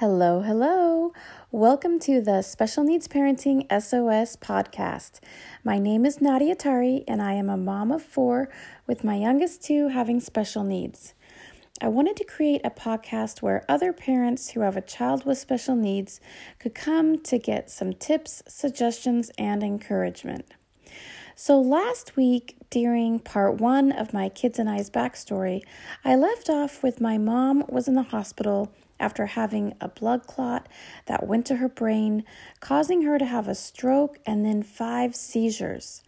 Hello, hello. Welcome to the Special Needs Parenting SOS podcast. My name is Nadia Tari, and I am a mom of four with my youngest two having special needs. I wanted to create a podcast where other parents who have a child with special needs could come to get some tips, suggestions, and encouragement. So, last week, during part one of my kids and I's backstory, I left off with my mom was in the hospital after having a blood clot that went to her brain, causing her to have a stroke and then five seizures.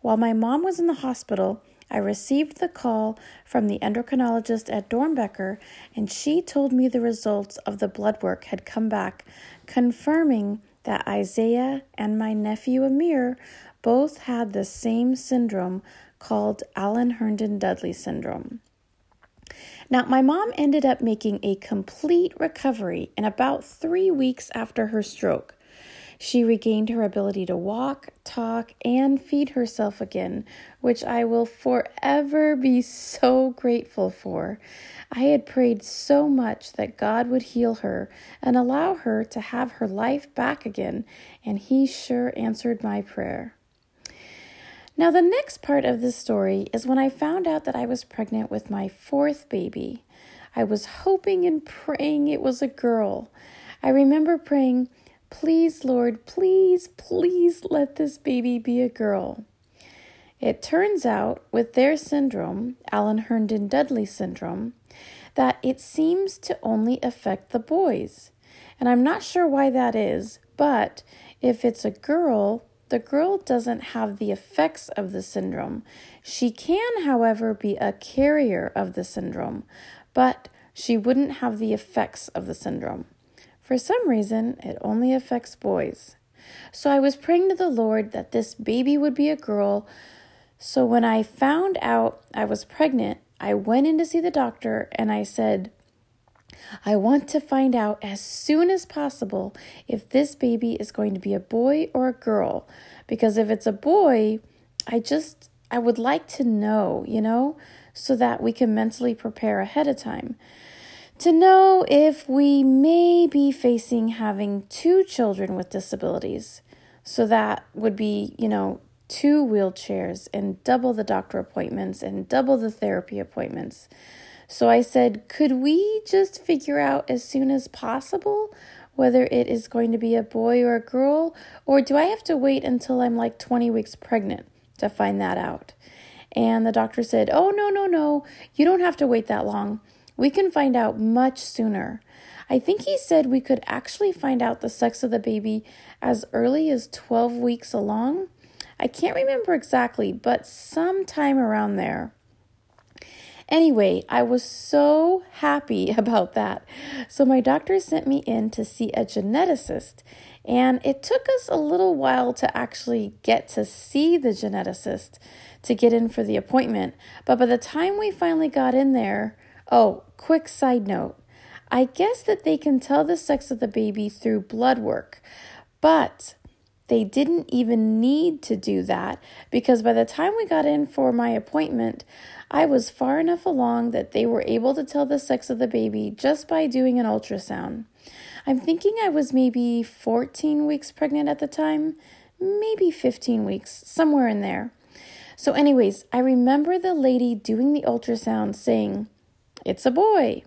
While my mom was in the hospital, I received the call from the endocrinologist at Doernbecher, and she told me the results of the blood work had come back, confirming that Isaiah and my nephew Amir both had the same syndrome called Allan Herndon Dudley syndrome. Now, my mom ended up making a complete recovery in about three weeks after her stroke. She regained her ability to walk, talk, and feed herself again, which I will forever be so grateful for. I had prayed so much that God would heal her and allow her to have her life back again, and He sure answered my prayer. Now, the next part of this story is when I found out that I was pregnant with my fourth baby. I was hoping and praying it was a girl. I remember praying, Please, Lord, please, please let this baby be a girl. It turns out, with their syndrome, Allan Herndon Dudley syndrome, that it seems to only affect the boys. And I'm not sure why that is, but if it's a girl, the girl doesn't have the effects of the syndrome. She can, however, be a carrier of the syndrome, but she wouldn't have the effects of the syndrome. For some reason, it only affects boys. So I was praying to the Lord that this baby would be a girl. So when I found out I was pregnant, I went in to see the doctor and I said, I want to find out as soon as possible if this baby is going to be a boy or a girl. Because if it's a boy, I just, I would like to know, you know, so that we can mentally prepare ahead of time. To know if we may be facing having two children with disabilities. So that would be, you know, two wheelchairs and double the doctor appointments and double the therapy appointments. So I said, could we just figure out as soon as possible whether it is going to be a boy or a girl? Or do I have to wait until I'm like 20 weeks pregnant to find that out? And the doctor said, oh, no, no, no, you don't have to wait that long. We can find out much sooner. I think he said we could actually find out the sex of the baby as early as 12 weeks along. I can't remember exactly, but sometime around there. Anyway, I was so happy about that. So, my doctor sent me in to see a geneticist, and it took us a little while to actually get to see the geneticist to get in for the appointment. But by the time we finally got in there, oh, quick side note I guess that they can tell the sex of the baby through blood work, but they didn't even need to do that because by the time we got in for my appointment, I was far enough along that they were able to tell the sex of the baby just by doing an ultrasound. I'm thinking I was maybe 14 weeks pregnant at the time, maybe 15 weeks, somewhere in there. So, anyways, I remember the lady doing the ultrasound saying, It's a boy.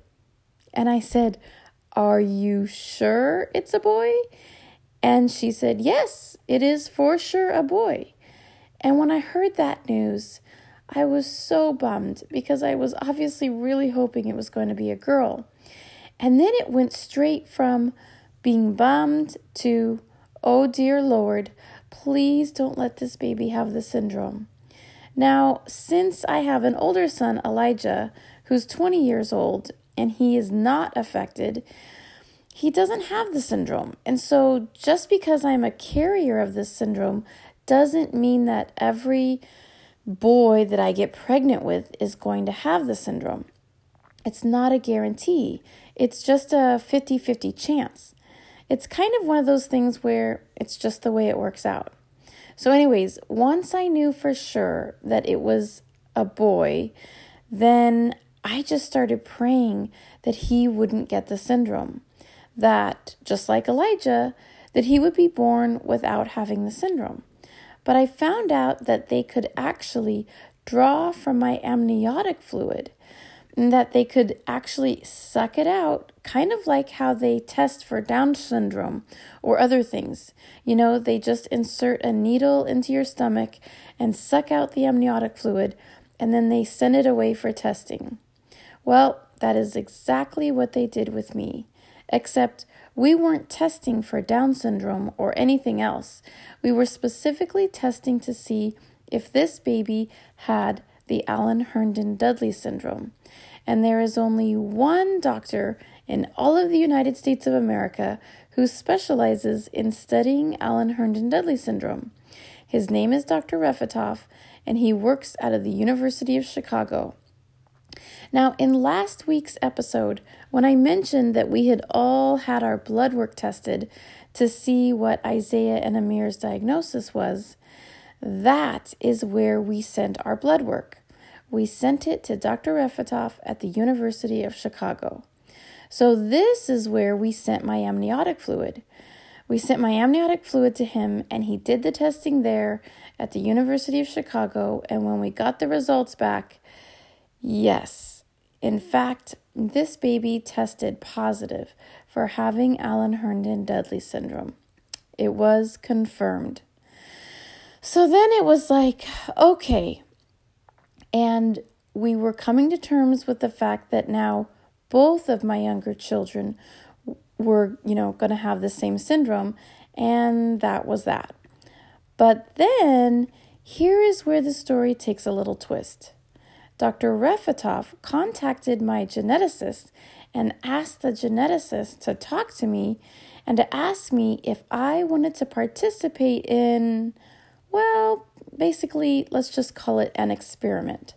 And I said, Are you sure it's a boy? And she said, Yes, it is for sure a boy. And when I heard that news, I was so bummed because I was obviously really hoping it was going to be a girl. And then it went straight from being bummed to, oh dear Lord, please don't let this baby have the syndrome. Now, since I have an older son, Elijah, who's 20 years old, and he is not affected, he doesn't have the syndrome. And so, just because I'm a carrier of this syndrome doesn't mean that every boy that I get pregnant with is going to have the syndrome. It's not a guarantee, it's just a 50 50 chance. It's kind of one of those things where it's just the way it works out. So, anyways, once I knew for sure that it was a boy, then I just started praying that he wouldn't get the syndrome. That, just like Elijah, that he would be born without having the syndrome. But I found out that they could actually draw from my amniotic fluid and that they could actually suck it out, kind of like how they test for Down syndrome or other things. You know, they just insert a needle into your stomach and suck out the amniotic fluid, and then they send it away for testing. Well, that is exactly what they did with me, except we weren't testing for Down syndrome or anything else. We were specifically testing to see if this baby had the Allan Herndon Dudley syndrome. And there is only one doctor in all of the United States of America who specializes in studying Allan Herndon Dudley syndrome. His name is Dr. Refetoff, and he works out of the University of Chicago. Now, in last week's episode, when I mentioned that we had all had our blood work tested to see what Isaiah and Amir's diagnosis was, that is where we sent our blood work. We sent it to Dr. Refetoff at the University of Chicago. So, this is where we sent my amniotic fluid. We sent my amniotic fluid to him, and he did the testing there at the University of Chicago. And when we got the results back, yes, in fact, this baby tested positive for having Allan Herndon Dudley syndrome. It was confirmed. So then it was like, okay. And we were coming to terms with the fact that now both of my younger children were, you know, going to have the same syndrome. And that was that. But then here is where the story takes a little twist. Dr. Refetoff contacted my geneticist and asked the geneticist to talk to me and to ask me if I wanted to participate in well, basically, let's just call it an experiment.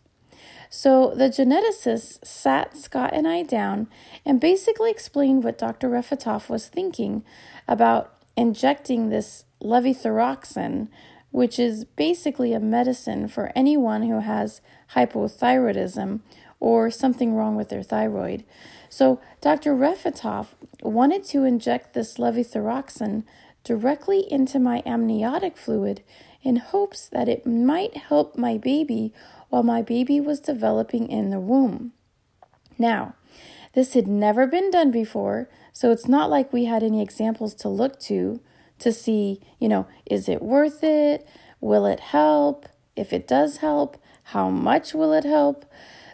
So the geneticist sat Scott and I down and basically explained what Dr. Refetoff was thinking about injecting this levothyroxine, which is basically a medicine for anyone who has hypothyroidism or something wrong with their thyroid. So Dr. Refetoff wanted to inject this levothyroxine directly into my amniotic fluid in hopes that it might help my baby while my baby was developing in the womb. Now, this had never been done before, so it's not like we had any examples to look to to see, you know, is it worth it? Will it help? If it does help, how much will it help?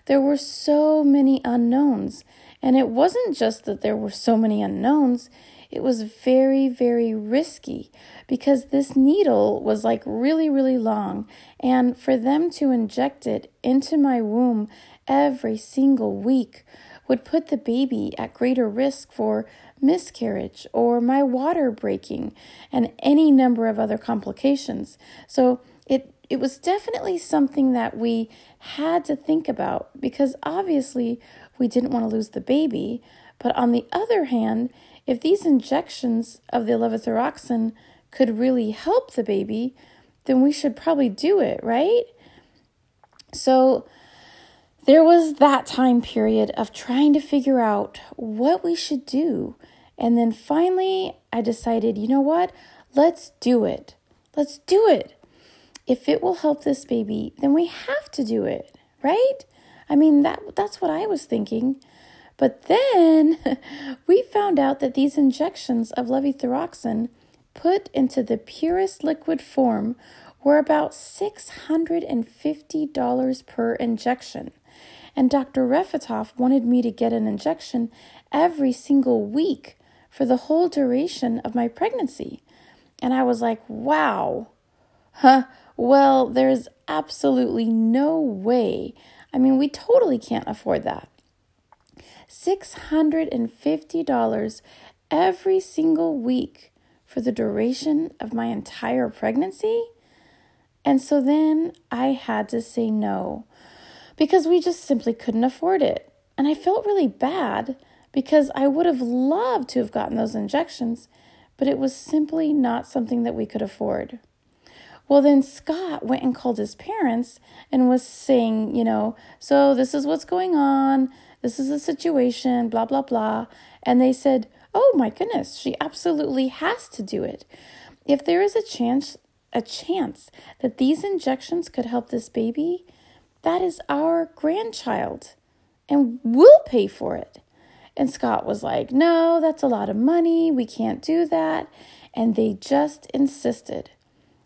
There were so many unknowns. And it wasn't just that there were so many unknowns, it was very, very risky because this needle was like really, really long. And for them to inject it into my womb every single week would put the baby at greater risk for miscarriage or my water breaking and any number of other complications. So it it was definitely something that we had to think about because obviously we didn't want to lose the baby, but on the other hand, if these injections of the levothyroxine could really help the baby, then we should probably do it, right? So there was that time period of trying to figure out what we should do. And then finally, I decided, you know what? Let's do it. Let's do it. If it will help this baby, then we have to do it, right? I mean, that that's what I was thinking. But then we found out that these injections of levothyroxine put into the purest liquid form were about $650 per injection. And Dr. Refetoff wanted me to get an injection every single week for the whole duration of my pregnancy. And I was like, wow. Huh? Well, there's absolutely no way. I mean, we totally can't afford that. $650 every single week for the duration of my entire pregnancy. And so then I had to say no because we just simply couldn't afford it. And I felt really bad because I would have loved to have gotten those injections, but it was simply not something that we could afford. Well, then Scott went and called his parents and was saying, you know, so this is what's going on. This is the situation, blah, blah, blah. And they said, oh my goodness, she absolutely has to do it. If there is a chance a chance that these injections could help this baby, that is our grandchild and we'll pay for it. And Scott was like, No, that's a lot of money. We can't do that. And they just insisted.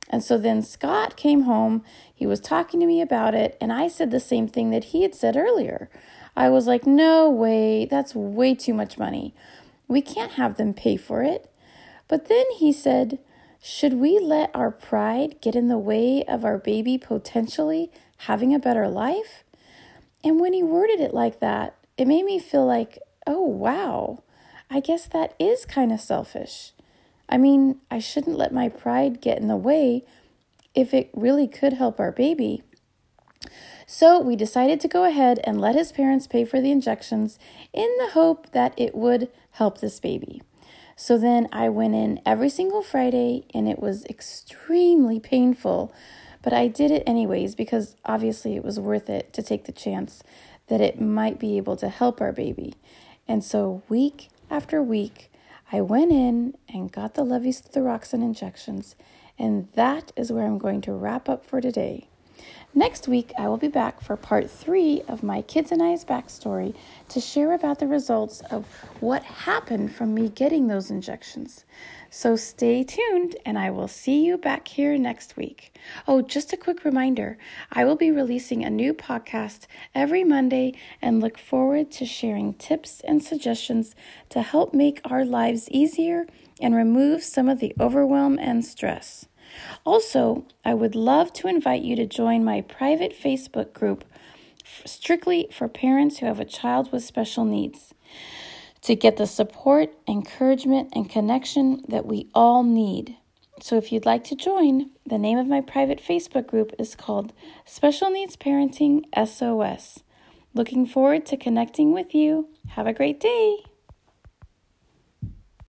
And so then Scott came home. He was talking to me about it. And I said the same thing that he had said earlier. I was like, No way. That's way too much money. We can't have them pay for it. But then he said, Should we let our pride get in the way of our baby potentially having a better life? And when he worded it like that, it made me feel like, oh, wow, I guess that is kind of selfish. I mean, I shouldn't let my pride get in the way if it really could help our baby. So we decided to go ahead and let his parents pay for the injections in the hope that it would help this baby. So then I went in every single Friday and it was extremely painful but I did it anyways because obviously it was worth it to take the chance that it might be able to help our baby. And so, week after week, I went in and got the levothyroxine injections, and that is where I'm going to wrap up for today. Next week, I will be back for part three of my kids and I's backstory to share about the results of what happened from me getting those injections. So stay tuned, and I will see you back here next week. Oh, just a quick reminder I will be releasing a new podcast every Monday and look forward to sharing tips and suggestions to help make our lives easier and remove some of the overwhelm and stress. Also, I would love to invite you to join my private Facebook group strictly for parents who have a child with special needs to get the support, encouragement, and connection that we all need. So, if you'd like to join, the name of my private Facebook group is called Special Needs Parenting SOS. Looking forward to connecting with you. Have a great day.